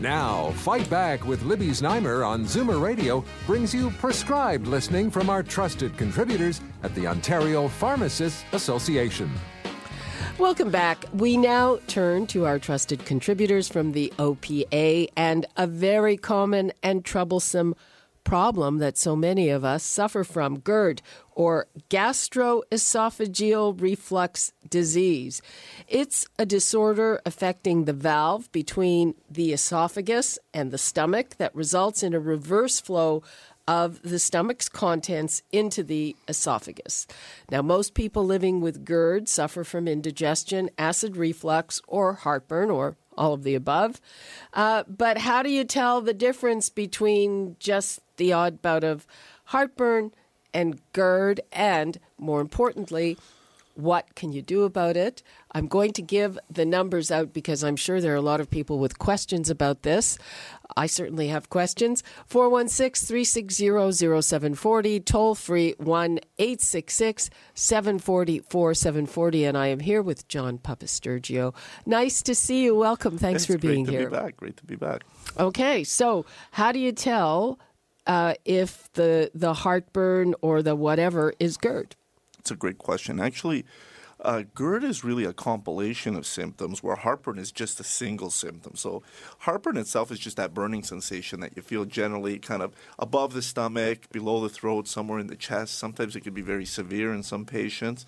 Now, Fight Back with Libby Znaimer on Zoomer Radio brings you prescribed listening from our trusted contributors at the Ontario Pharmacists Association. Welcome back. We now turn to our trusted contributors from the OPA and a very common and troublesome problem that so many of us suffer from GERD, or gastroesophageal reflux disease. It's a disorder affecting the valve between the esophagus and the stomach that results in a reverse flow of the stomach's contents into the esophagus. Now, most people living with GERD suffer from indigestion, acid reflux, or heartburn, or all of the above. Uh, but how do you tell the difference between just the odd bout of heartburn and GERD? And more importantly, what can you do about it? I'm going to give the numbers out because I'm sure there are a lot of people with questions about this. I certainly have questions. 416 360 0740, toll free 1 866 740 4740. And I am here with John Papastergiou. Nice to see you. Welcome. Thanks it's for being here. great to here. Be back. Great to be back. Okay, so how do you tell uh, if the the heartburn or the whatever is GERD? It's a great question. Actually, uh, GERD is really a compilation of symptoms where heartburn is just a single symptom. So, heartburn itself is just that burning sensation that you feel generally kind of above the stomach, below the throat, somewhere in the chest. Sometimes it can be very severe in some patients.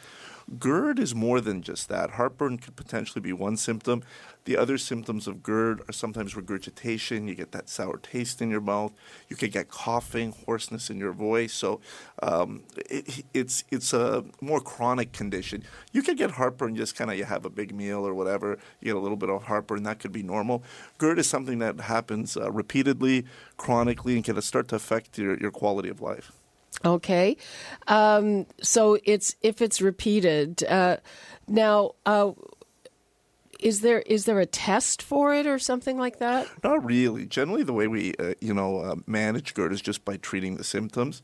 GERD is more than just that. Heartburn could potentially be one symptom. The other symptoms of GERD are sometimes regurgitation. You get that sour taste in your mouth. You could get coughing, hoarseness in your voice. So um, it, it's it's a more chronic condition. You could get heartburn just kind of you have a big meal or whatever. You get a little bit of heartburn. That could be normal. GERD is something that happens uh, repeatedly, chronically, and can start to affect your, your quality of life. Okay, um, so it's if it's repeated. Uh, now, uh, is there is there a test for it or something like that? Not really. Generally, the way we uh, you know uh, manage GERD is just by treating the symptoms.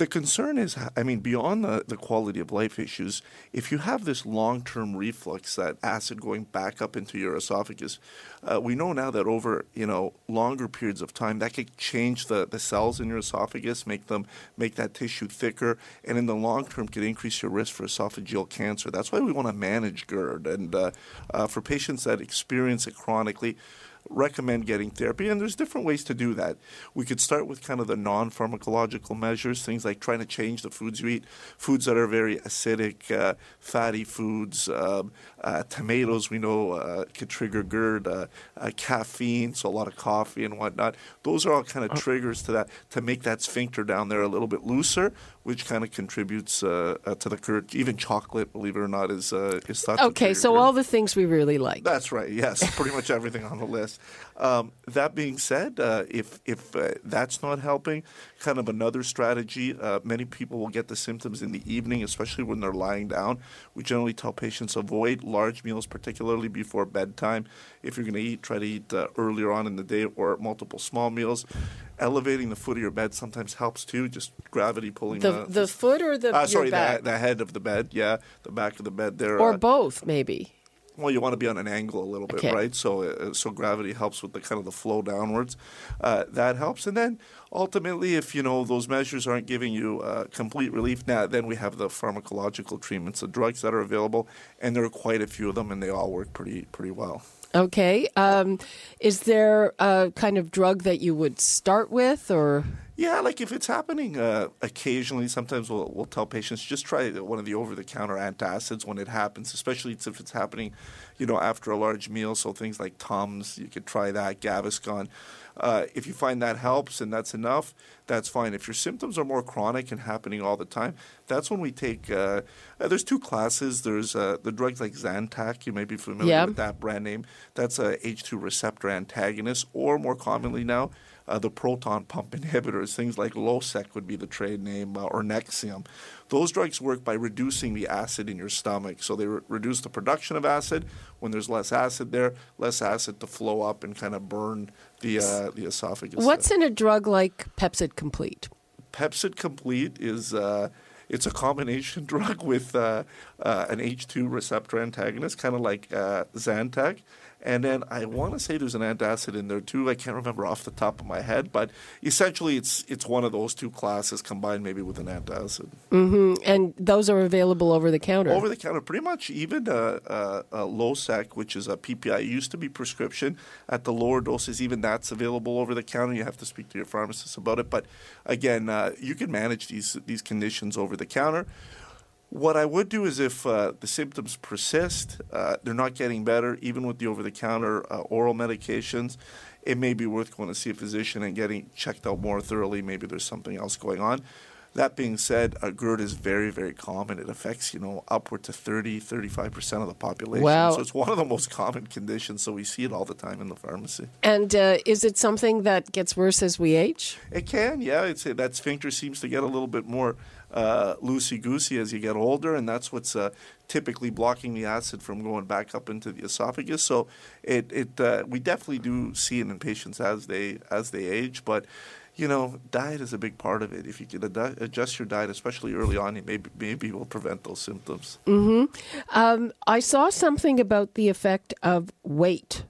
The concern is, I mean, beyond the, the quality of life issues, if you have this long term reflux, that acid going back up into your esophagus, uh, we know now that over you know longer periods of time, that could change the, the cells in your esophagus, make them make that tissue thicker, and in the long term could increase your risk for esophageal cancer. That's why we want to manage GERD, and uh, uh, for patients that experience it chronically recommend getting therapy. And there's different ways to do that. We could start with kind of the non pharmacological measures, things like trying to change the foods you eat, foods that are very acidic, uh, fatty foods. Um, uh, tomatoes, we know, uh, could trigger GERD, uh, uh, caffeine, so a lot of coffee and whatnot. Those are all kind of triggers to that, to make that sphincter down there a little bit looser, which kind of contributes uh, to the GERD. Even chocolate, believe it or not, is, is thought Okay, so all the things we really like. That's right, yes, pretty much everything on the list. Um, that being said, uh, if if uh, that's not helping, kind of another strategy. Uh, many people will get the symptoms in the evening, especially when they're lying down. We generally tell patients avoid large meals, particularly before bedtime. If you're going to eat, try to eat uh, earlier on in the day or multiple small meals. Elevating the foot of your bed sometimes helps too. Just gravity pulling the the foot or the uh, sorry the, the head of the bed. Yeah, the back of the bed there. or uh, both maybe. well, you want to be on an angle a little bit, Okay. right? So, uh, so gravity helps with the kind of the flow downwards. Uh, that helps, and then ultimately, if you know those measures aren't giving you uh, complete relief, now then we have the pharmacological treatments, the drugs that are available, and there are quite a few of them, and they all work pretty pretty well. Okay, um, is there a kind of drug that you would start with, or Yeah, like if it's happening uh, occasionally, sometimes we'll, we'll tell patients just try one of the over-the-counter antacids when it happens, especially if it's happening, you know, after a large meal. So things like Tums, you could try that, Gaviscon. Uh, if you find that helps and that's enough, that's fine. If your symptoms are more chronic and happening all the time, that's when we take. Uh, uh, there's two classes. There's uh, the drugs like Zantac. You may be familiar Yeah. with that brand name. That's a H2 receptor antagonist, or more commonly now, uh, the proton pump inhibitors. Things like Losec would be the trade name, uh, or Nexium. Those drugs work by reducing the acid in your stomach. So they re- reduce the production of acid. When there's less acid there, less acid to flow up and kind of burn the uh, the esophagus. What's in a drug like Pepcid Complete? Pepcid Complete is uh, it's a combination drug with uh, uh, an H2 receptor antagonist, kind of like uh, Zantac. And then I want to say there's an antacid in there too. I can't remember off the top of my head, but essentially it's it's one of those two classes combined maybe with an antacid. Mm-hmm. And those are available over the counter. Over the counter, pretty much even a, uh, Losec, which is a PPI, used to be prescription. At the lower doses, even that's available over the counter. You have to speak to your pharmacist about it. But again, uh, you can manage these these conditions over the counter. What I would do is if uh, the symptoms persist, uh, they're not getting better, even with the over the counter uh, oral medications, it may be worth going to see a physician and getting checked out more thoroughly. Maybe there's something else going on. That being said, uh, GERD is very, very common. It affects, you know, upward to 30, 35% of the population. Wow. So it's one of the most common conditions. So we see it all the time in the pharmacy. and uh, is it something that gets worse as we age? It can, yeah. It's that sphincter seems to get a little bit more uh, loosey goosey as you get older, and that's what's uh, typically blocking the acid from going back up into the esophagus. So it it uh, we definitely do see it in patients as they as they age, but. You know, diet is a big part of it. If you can ad- adjust your diet, especially early on, it maybe maybe will prevent those symptoms. Um, I saw something about the effect of weight.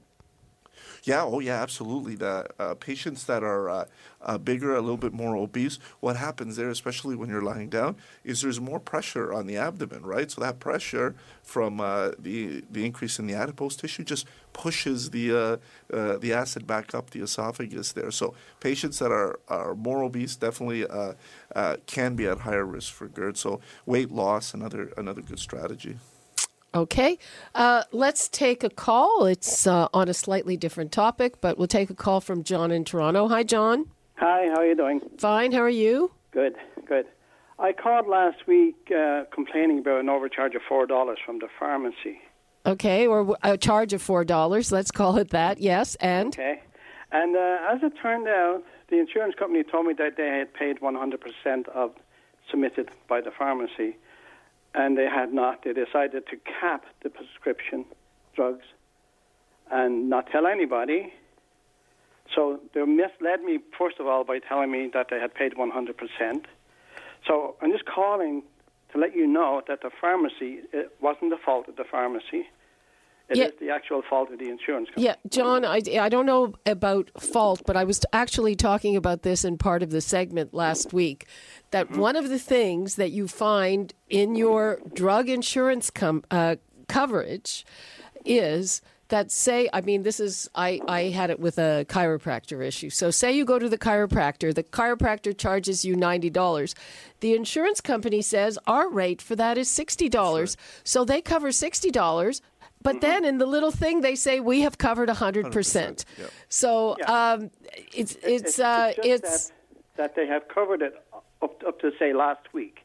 Yeah, oh yeah, absolutely. The uh, patients that are uh, uh, bigger, a little bit more obese, what happens there, especially when you're lying down, is there's more pressure on the abdomen, right? So that pressure from uh, the the increase in the adipose tissue just pushes the uh, the acid back up the esophagus there. So patients that are, are more obese definitely can be at higher risk for GERD. So weight loss, another another good strategy. Okay, uh, let's take a call. It's uh, on a slightly different topic, but we'll take a call from John in Toronto. Hi, John. Hi, how are you doing? Fine. How are you? Good, good. I called last week uh, complaining about an overcharge of four dollars from the pharmacy. Okay, or a charge of four dollars. Let's call it that. Yes, and Okay, and uh, as it turned out, the insurance company told me that they had paid one hundred percent of submitted by the pharmacy, and they had not. They decided to cap the prescription drugs and not tell anybody. So they misled me first of all by telling me that they had paid one hundred percent. So I'm just calling to let you know that the pharmacy it wasn't the fault of the pharmacy. It is Yeah. the actual fault of the insurance company. yeah, John. I, I don't know about fault, but I was actually talking about this in part of the segment last week. That one of the things that you find in your drug insurance com- uh, coverage is that say i mean this is I, I had it with a chiropractor issue so say you go to the chiropractor the chiropractor charges you $90 the insurance company says our rate for that is $60 so they cover $60 but then in the little thing they say we have covered 100%, 100%, yeah. so Yeah. um, it's it's uh, just it's that, that they have covered it up, up to say last week,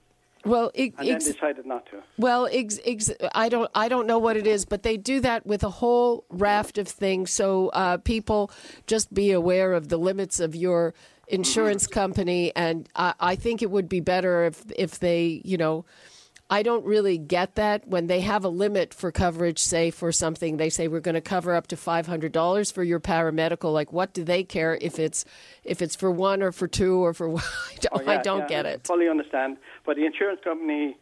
well it, and then it's, decided not to. Well, ex, ex, I don't I don't know what it is, but they do that with a whole raft of things. So uh, people just be aware of the limits of your insurance company, and I, I think it would be better if if they you know. I don't really get that when they have a limit for coverage, say for something, they say we're going to cover up to five hundred dollars for your paramedical. Like, what do they care if it's if it's for one or for two or for one? I don't, Oh, I don't yeah, get I it. Fully understand, but the insurance company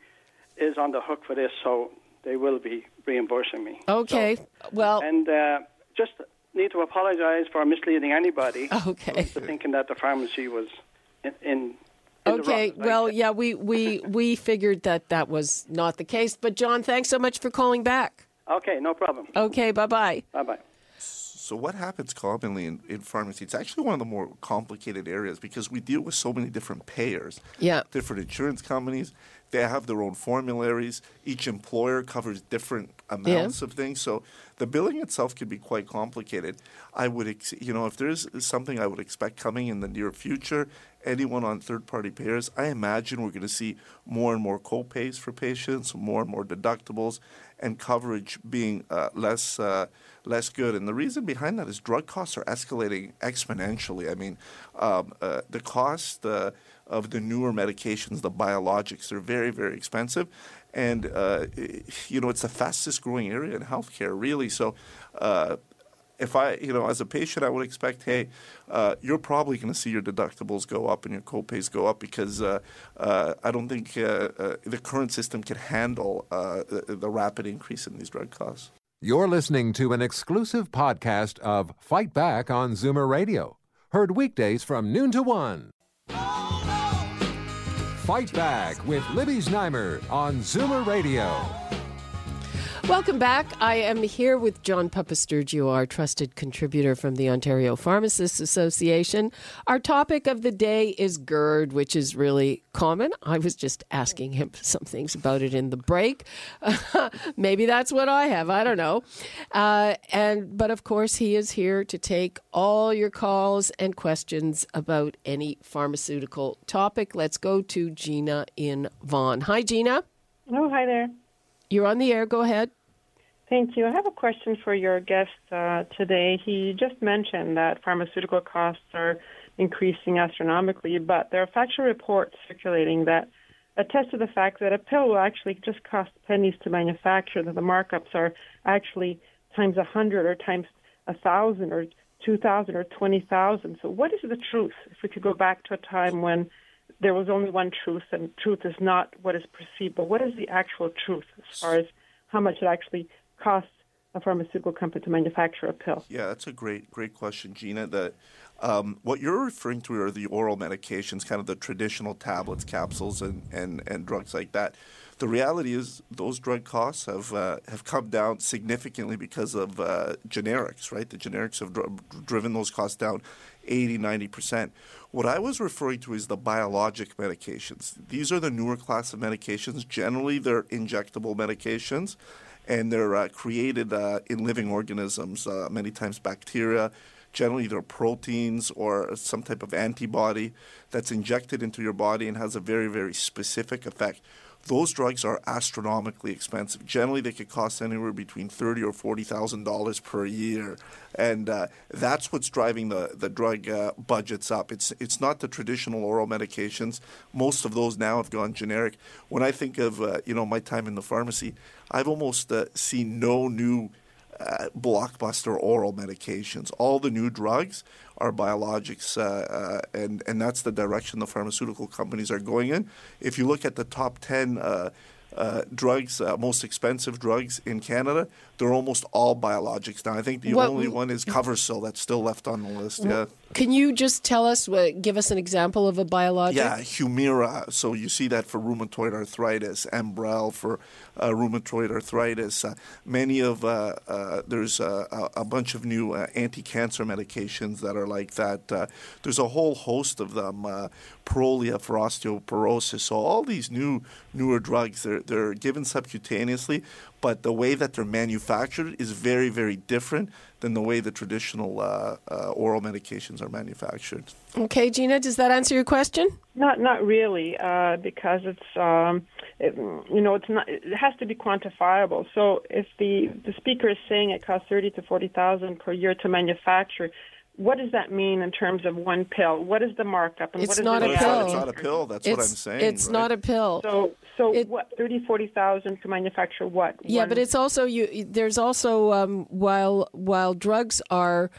is on the hook for this, so they will be reimbursing me. Okay, well, And uh, just need to apologize for misleading anybody okay. thinking that the pharmacy was in. in Okay, well, yeah, we, we, we figured that that was not the case. But, John, thanks so much for calling back. Okay, no problem. Okay, bye bye. Bye bye. So what happens commonly in, in pharmacy? It's actually one of the more complicated areas because we deal with so many different payers, Yeah. different insurance companies. They have their own formularies. Each employer covers different amounts of things. So the billing itself can be quite complicated. I would, ex- you know, if there's something I would expect coming in the near future, anyone on third-party payers, I imagine we're going to see more and more co-pays for patients, more and more deductibles, and coverage being uh, less uh, less good. And the reason behind that is drug costs are escalating exponentially. I mean, um, uh, the cost uh, of the newer medications, the biologics, are very very expensive, and uh, you know it's the fastest growing area in healthcare, really. So. Uh, if I, you know, as a patient, I would expect, hey, uh, you're probably going to see your deductibles go up and your copays go up because uh, uh, I don't think uh, uh, the current system can handle uh, the, the rapid increase in these drug costs. You're listening to an exclusive podcast of Fight Back on Zoomer Radio, heard weekdays from noon to one. Fight Back with Libby Znaimer on Zoomer Radio. Welcome back. I am here with John Papastergiou, our trusted contributor from the Ontario Pharmacists Association. Our topic of the day is GERD, which is really common. I was just asking him some things about it in the break. Maybe that's what I have. I don't know. Uh, and but of course, he is here to take all your calls and questions about any pharmaceutical topic. Let's go to Gina in Vaughan. Hi, Gina. Oh, hi there. You're on the air. Go ahead. Thank you. I have a question for your guest uh, today. He just mentioned that pharmaceutical costs are increasing astronomically, but there are factual reports circulating that attest to the fact that a pill will actually just cost pennies to manufacture, that the markups are actually times a hundred or times a thousand or two thousand or twenty thousand. So, what is the truth? If we could go back to a time when there was only one truth, and truth is not what is perceived, but what is the actual truth as far as how much it actually costs a pharmaceutical company to manufacture a pill? Yeah, that's a great, great question, Gina. The, um, what you're referring to are the oral medications, kind of the traditional tablets, capsules, and, and, and drugs like that. The reality is those drug costs have uh, have come down significantly because of uh, generics, right? The generics have dr- driven those costs down 80, 90%. What I was referring to is the biologic medications. These are the newer class of medications. Generally, they're injectable medications and they're uh, created uh, in living organisms, uh, many times bacteria. Generally, they're proteins or some type of antibody that's injected into your body and has a very, very specific effect. Those drugs are astronomically expensive. Generally, they could cost anywhere between thirty or forty thousand dollars per year, and uh, that's what's driving the the drug uh, budgets up. It's it's not the traditional oral medications. Most of those now have gone generic. When I think of uh, you know my time in the pharmacy, I've almost uh, seen no new uh, blockbuster oral medications. All the new drugs are biologics, uh, uh, and and that's the direction the pharmaceutical companies are going in. If you look at the top ten. Uh, uh, drugs, uh, most expensive drugs in Canada, they're almost all biologics now. I think the What- only one is Coversyl that's still left on the list. Yeah. Can you just tell us, give us an example of a biologic? Yeah, Humira. So you see that for rheumatoid arthritis, Enbrel for uh, rheumatoid arthritis. Uh, many of uh, uh, there's a, a bunch of new uh, anti-cancer medications that are like that. Uh, there's a whole host of them. Prolia for osteoporosis. So all these new newer drugs, they're they're given subcutaneously, but the way that they're manufactured is very very different than the way the traditional uh, uh, oral medications are manufactured. Okay, Gina, does that answer your question? Not not really, uh, because it's um, it, you know it's not it has to be quantifiable. So if the the speaker is saying it costs thirty to forty thousand per year to manufacture, what does that mean in terms of one pill? What is the markup? And It's what is not the a It's not, pill. it's not a pill. That's what I'm saying. It's right? not a pill. So so It- what thirty forty thousand to manufacture what? yeah, One- but it's also you. There's also um, while while drugs are.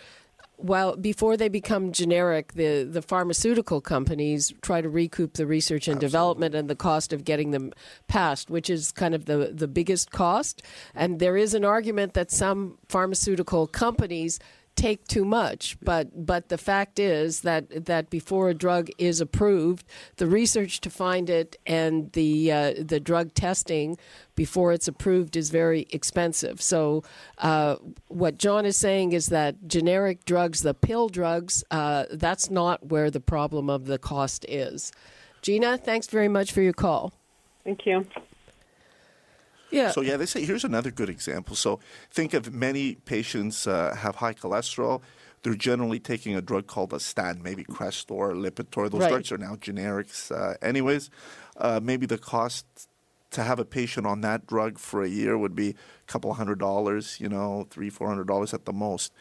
While before they become generic, the, the pharmaceutical companies try to recoup the research and development and the cost of getting them passed, which is kind of the, the biggest cost. And there is an argument that some pharmaceutical companies take too much. But but the fact is that that before a drug is approved, the research to find it and the uh, the drug testing before it's approved is very expensive. So uh, what John is saying is that generic drugs, the pill drugs, uh, that's not where the problem of the cost is. Gina, thanks very much for your call. Thank you. Yeah. So yeah, they say here's another good example. So think of many patients uh, have high cholesterol. They're generally taking a drug called a statin, maybe Crestor, Lipitor. Those Right. drugs are now generics. Uh, anyways, uh, maybe the cost to have a patient on that drug for a year would be a couple hundred dollars. You know, three, four hundred dollars at the most.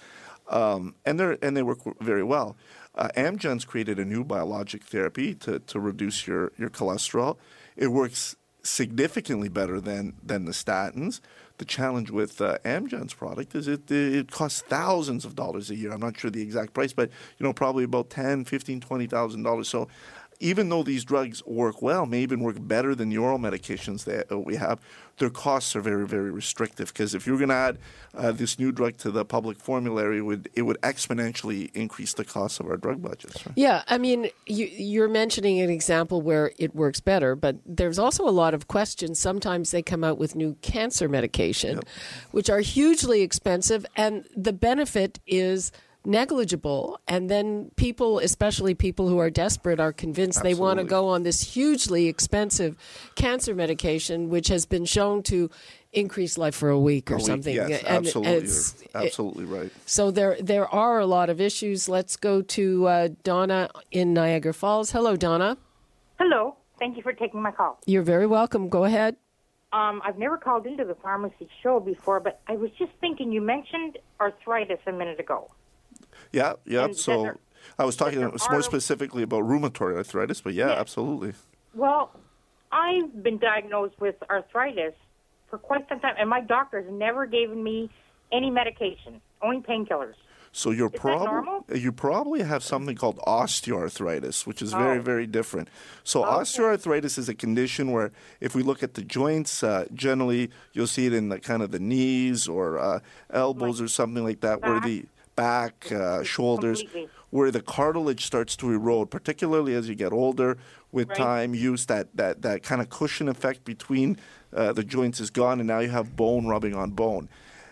Um, and they and they work very well. Uh, Amgen's created a new biologic therapy to, to reduce your, your cholesterol. It works significantly better than, than the statins. The challenge with uh, Amgen's product is it, it costs thousands of dollars a year. I'm not sure the exact price, but you know probably about ten, fifteen, twenty thousand dollars. So even though these drugs work well, may even work better than the oral medications that uh, we have, their costs are very, very restrictive. Because if you're going to add uh, this new drug to the public formulary, it would it would exponentially increase the cost of our drug budgets. Right? Yeah, I mean, you, you're mentioning an example where it works better, but there's also a lot of questions. Sometimes they come out with new cancer medication, which are hugely expensive, and the benefit is negligible. And then people, especially people who are desperate, are convinced they want to go on this hugely expensive cancer medication, which has been shown to increase life for a week or A week, something. Yes, And absolutely. it's- You're absolutely right. so there there are a lot of issues. Let's go to uh, Donna in Niagara Falls. Hello, Donna. Hello. Thank you for taking my call. You're very welcome. Go ahead. Um, I've never called into the pharmacy show before, but I was just thinking you mentioned arthritis a minute ago. Yeah, yeah. And So I was talking more are- specifically about rheumatoid arthritis, but yeah, absolutely. Well, I've been diagnosed with arthritis for quite some time, and my doctor's never given me any medication, only painkillers. So you're that probably normal? you probably have something called osteoarthritis, which is very Oh. very different. So osteoarthritis is a condition where if we look at the joints, uh, generally you'll see it in the kind of the knees or uh, elbows or something like that, where the back, uh, shoulders, Completely. where the cartilage starts to erode, particularly as you get older. With Right. time, use that that that kind of cushion effect between uh, the joints is gone, and now you have bone rubbing on bone.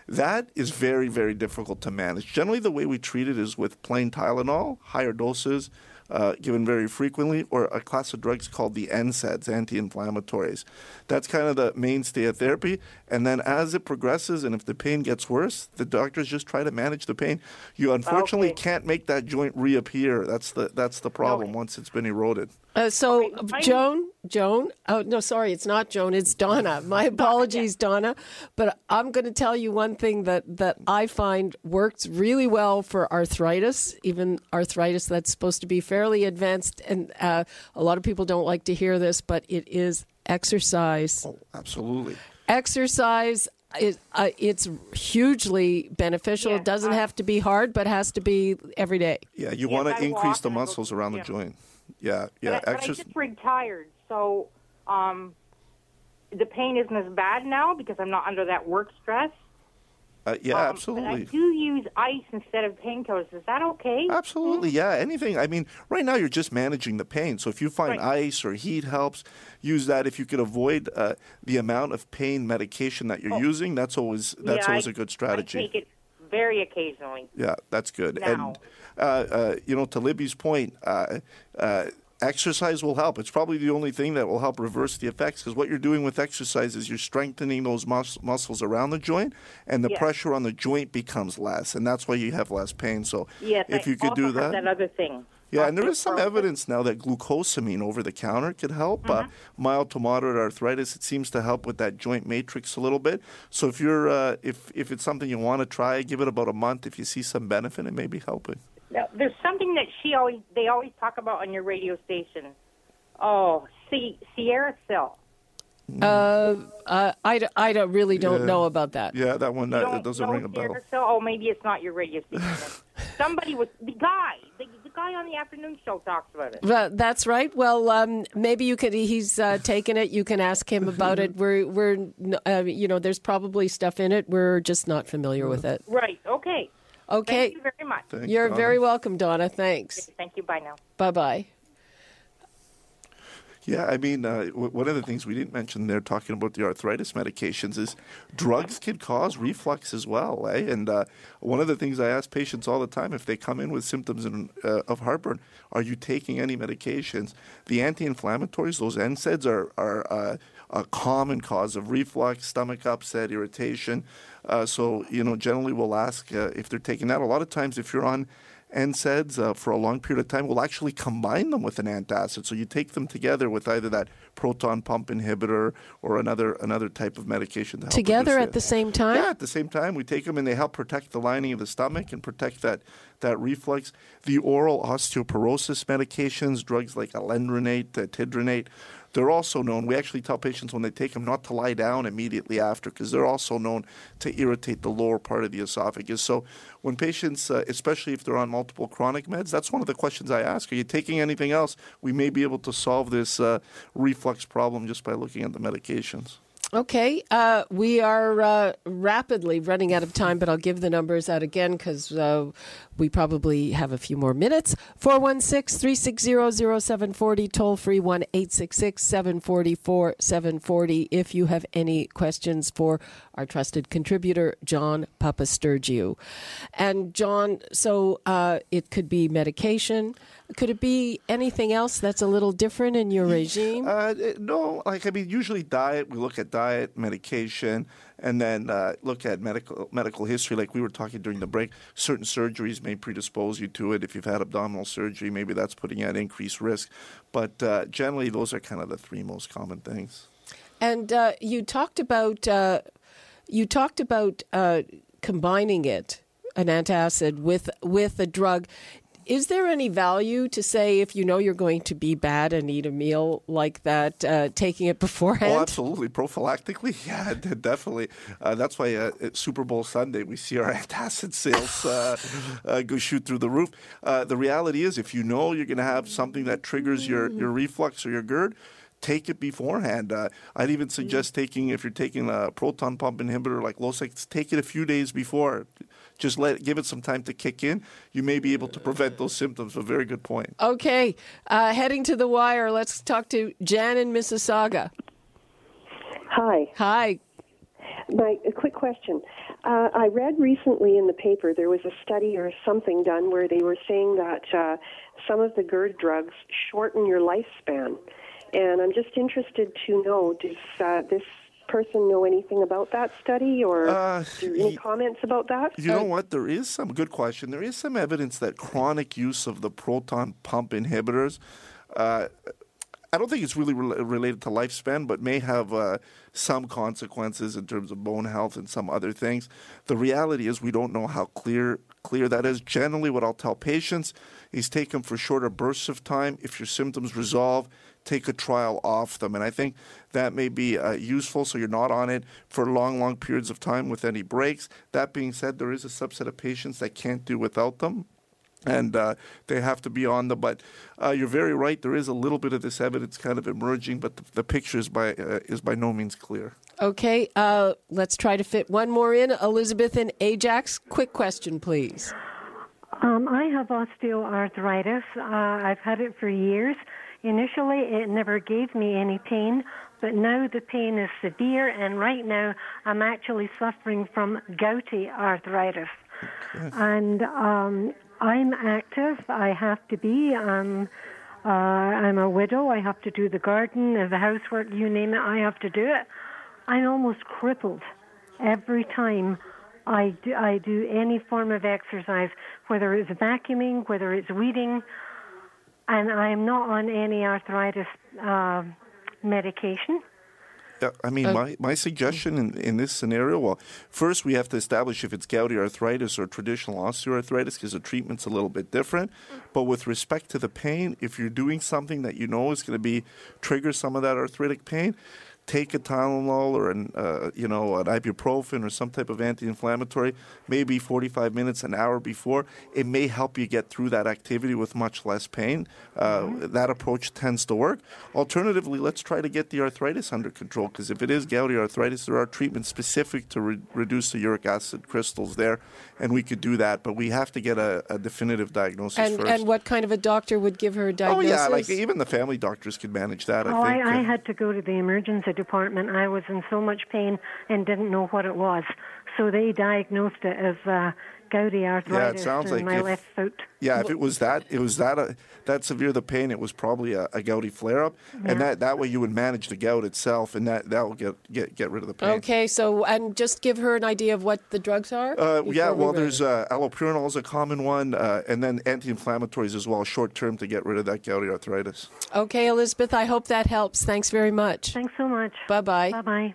That is very, very difficult to manage. Generally, the way we treat it is with plain Tylenol, higher doses, uh, given very frequently, or a class of drugs called the NSAIDs, anti-inflammatories. That's kind of the mainstay of therapy. And then as it progresses, and if the pain gets worse, the doctors just try to manage the pain. You unfortunately Okay. can't make that joint reappear. That's the that's the problem once it's been eroded. Uh, so, Okay, I- Joan, Joan. Oh no, sorry, it's not Joan. It's Donna. My apologies, Donna. But I'm going to tell you one thing that that I find works really well for arthritis, even arthritis that's supposed to be fairly advanced. And uh, a lot of people don't like to hear this, but it is exercise. Oh, absolutely. exercise is uh, it's hugely beneficial. Yeah, it doesn't I- have to be hard, but has to be every day. Yeah, you Yes, want to increase the and I go- muscles around yeah. the joint. Yeah, yeah. but, I, but I just retired, so um, the pain isn't as bad now because I'm not under that work stress. Uh, yeah, Um, But I do use ice instead of painkillers. Is that okay? Absolutely, yeah. Anything. I mean, right now you're just managing the pain. So if you find Right. ice or heat helps, use that. If you could avoid uh, the amount of pain medication that you're using, that's always that's Yeah, always I- a good strategy. I take it very occasionally. Yeah, that's good. Now. And you know, to Libby's point, uh, uh, exercise will help. It's probably the only thing that will help reverse the effects because what you're doing with exercise is you're strengthening those mus- muscles around the joint, and the Yes. pressure on the joint becomes less, and that's why you have less pain. So Yes, if I you could do that, that other thing. yeah, and there is some evidence now that glucosamine over the counter could help. Uh, Mm-hmm. mild to moderate arthritis, it seems to help with that joint matrix a little bit. So if you're uh, if if it's something you want to try, give it about a month. If you see some benefit, it may be helping. Now, there's something that she always they always talk about on your radio station. Oh, see, Sierra Cell. Uh, uh, I, d- I don't, really don't Yeah. know about that. Yeah, that one that it doesn't ring a bell. Sierra Cell? Oh, maybe it's not your radio station. Somebody was the guy. The, the guy on the afternoon show talks about it. But that's right. Well, um, maybe you could. He's uh, taken it. You can ask him about it. We're we're uh, you know, there's probably stuff in it. We're just not familiar with it. Right. Okay. Okay. Thank you very much. Thanks, You're Donna. very welcome, Donna. Thanks. Thank you. Bye now. Bye bye. Yeah, I mean, uh, w- one of the things we didn't mention there, talking about the arthritis medications, is drugs can cause reflux as well. Eh? And uh, one of the things I ask patients all the time, if they come in with symptoms in, uh, of heartburn, are you taking any medications? The anti-inflammatories, those NSAIDs, are are uh, a common cause of reflux, stomach upset, irritation. Uh, so, you know, generally we'll ask uh, if they're taking that. A lot of times, if you're on NSAIDs uh, for a long period of time, we'll actually combine them with an antacid. So you take them together with either that proton pump inhibitor or another another type of medication to help Together at it. the same time? Yeah, at the same time, we take them and they help protect the lining of the stomach and protect that that reflux. The oral osteoporosis medications, drugs like alendronate, uh, tidronate, they're also known. We actually tell patients when they take them not to lie down immediately after because they're also known to irritate the lower part of the esophagus. So when patients, uh, especially if they're on multiple chronic meds, that's one of the questions I ask. Are you taking anything else? We may be able to solve this uh, reflux problem just by looking at the medications. Okay, uh, we are uh, rapidly running out of time, but I'll give the numbers out again because uh, we probably have a few more minutes. 416 360 0740, toll free 1 866 744 740 if you have any questions for our trusted contributor, John Papastergiou. And, John, so uh, it could be medication. Could it be anything else that's a little different in your regime? Uh, no, like I mean, usually diet. We look at diet, medication, and then uh, look at medical medical history. Like we were talking during the break, certain surgeries may predispose you to it. If you've had abdominal surgery, maybe that's putting you at increased risk. But uh, generally, those are kind of the three most common things. And uh, you talked about uh, you talked about uh, combining it, an antacid with with a drug. Is there any value to say if you know you're going to be bad and eat a meal like that, uh, taking it beforehand? Oh, absolutely. Prophylactically, yeah, definitely. Uh, that's why uh, at Super Bowl Sunday we see our antacid sales uh, uh, go shoot through the roof. Uh, the reality is, if you know you're going to have something that triggers your, your reflux or your GERD, take it beforehand. Uh, I'd even suggest taking, if you're taking a proton pump inhibitor like Losec, take it a few days before. Just let give it some time to kick in. You may be able to prevent those symptoms. A very good point. Okay, uh, heading to the wire. Let's talk to Jan in Mississauga. Hi. Hi. My a quick question. Uh, I read recently in the paper there was a study or something done where they were saying that uh, some of the GERD drugs shorten your lifespan, and I'm just interested to know does uh, this person know anything about that study, or Uh, any ye- comments about that? You know what? There is some good question. There is some evidence that chronic use of the proton pump inhibitors. Uh, I don't think it's really rel related to lifespan, but may have uh, some consequences in terms of bone health and some other things. The reality is, we don't know how clear clear that is. Generally, what I'll tell patients is take them for shorter bursts of time. If your symptoms resolve, take a trial off them, and I think that may be uh, useful. So you're not on it for long, long periods of time with any breaks. That being said, there is a subset of patients that can't do without them and uh, they have to be on them. But uh, you're very right. There is a little bit of this evidence kind of emerging, but the, the picture is by uh, is by no means clear. Okay, uh, let's try to fit one more in. Elizabeth in Ajax, quick question, please. Um, I have osteoarthritis. Uh, I've had it for years. Initially, it never gave me any pain, but now the pain is severe, and right now I'm actually suffering from gouty arthritis. And um, I'm active. I have to be. Um, uh, I'm a widow. I have to do the garden, and the housework, you name it. I have to do it. I'm almost crippled every time I do, I do any form of exercise, whether it's vacuuming, whether it's weeding, and I'm not on any arthritis uh, medication. Yeah, I mean, my, my suggestion in, in this scenario, well, first we have to establish if it's gouty arthritis or traditional osteoarthritis because the treatment's a little bit different. But with respect to the pain, if you're doing something that you know is going to be trigger some of that arthritic pain, take a Tylenol or an uh, you know an ibuprofen or some type of anti-inflammatory, maybe 45 minutes, an hour before, it may help you get through that activity with much less pain. Uh, mm-hmm. That approach tends to work. Alternatively, let's try to get the arthritis under control because if it is gouty arthritis, there are treatments specific to re- reduce the uric acid crystals there, and we could do that. But we have to get a, a definitive diagnosis and, first. And what kind of a doctor would give her a diagnosis? Oh yeah, like even the family doctors could manage that. Oh, I, think. I, I had to go to the emergency department. I was in so much pain and didn't know what it was. So they diagnosed it as uh, gouty arthritis yeah, it sounds in like my if, left foot. Yeah, if it was that, it was that uh, that severe the pain, it was probably a, a gouty flare up, yeah. and that, that way you would manage the gout itself, and that that will get, get get rid of the pain. Okay, so and just give her an idea of what the drugs are. Uh, yeah, well, there's uh, allopurinol is a common one, uh, and then anti-inflammatories as well, short term to get rid of that gouty arthritis. Okay, Elizabeth, I hope that helps. Thanks very much. Thanks so much. Bye bye. Bye bye.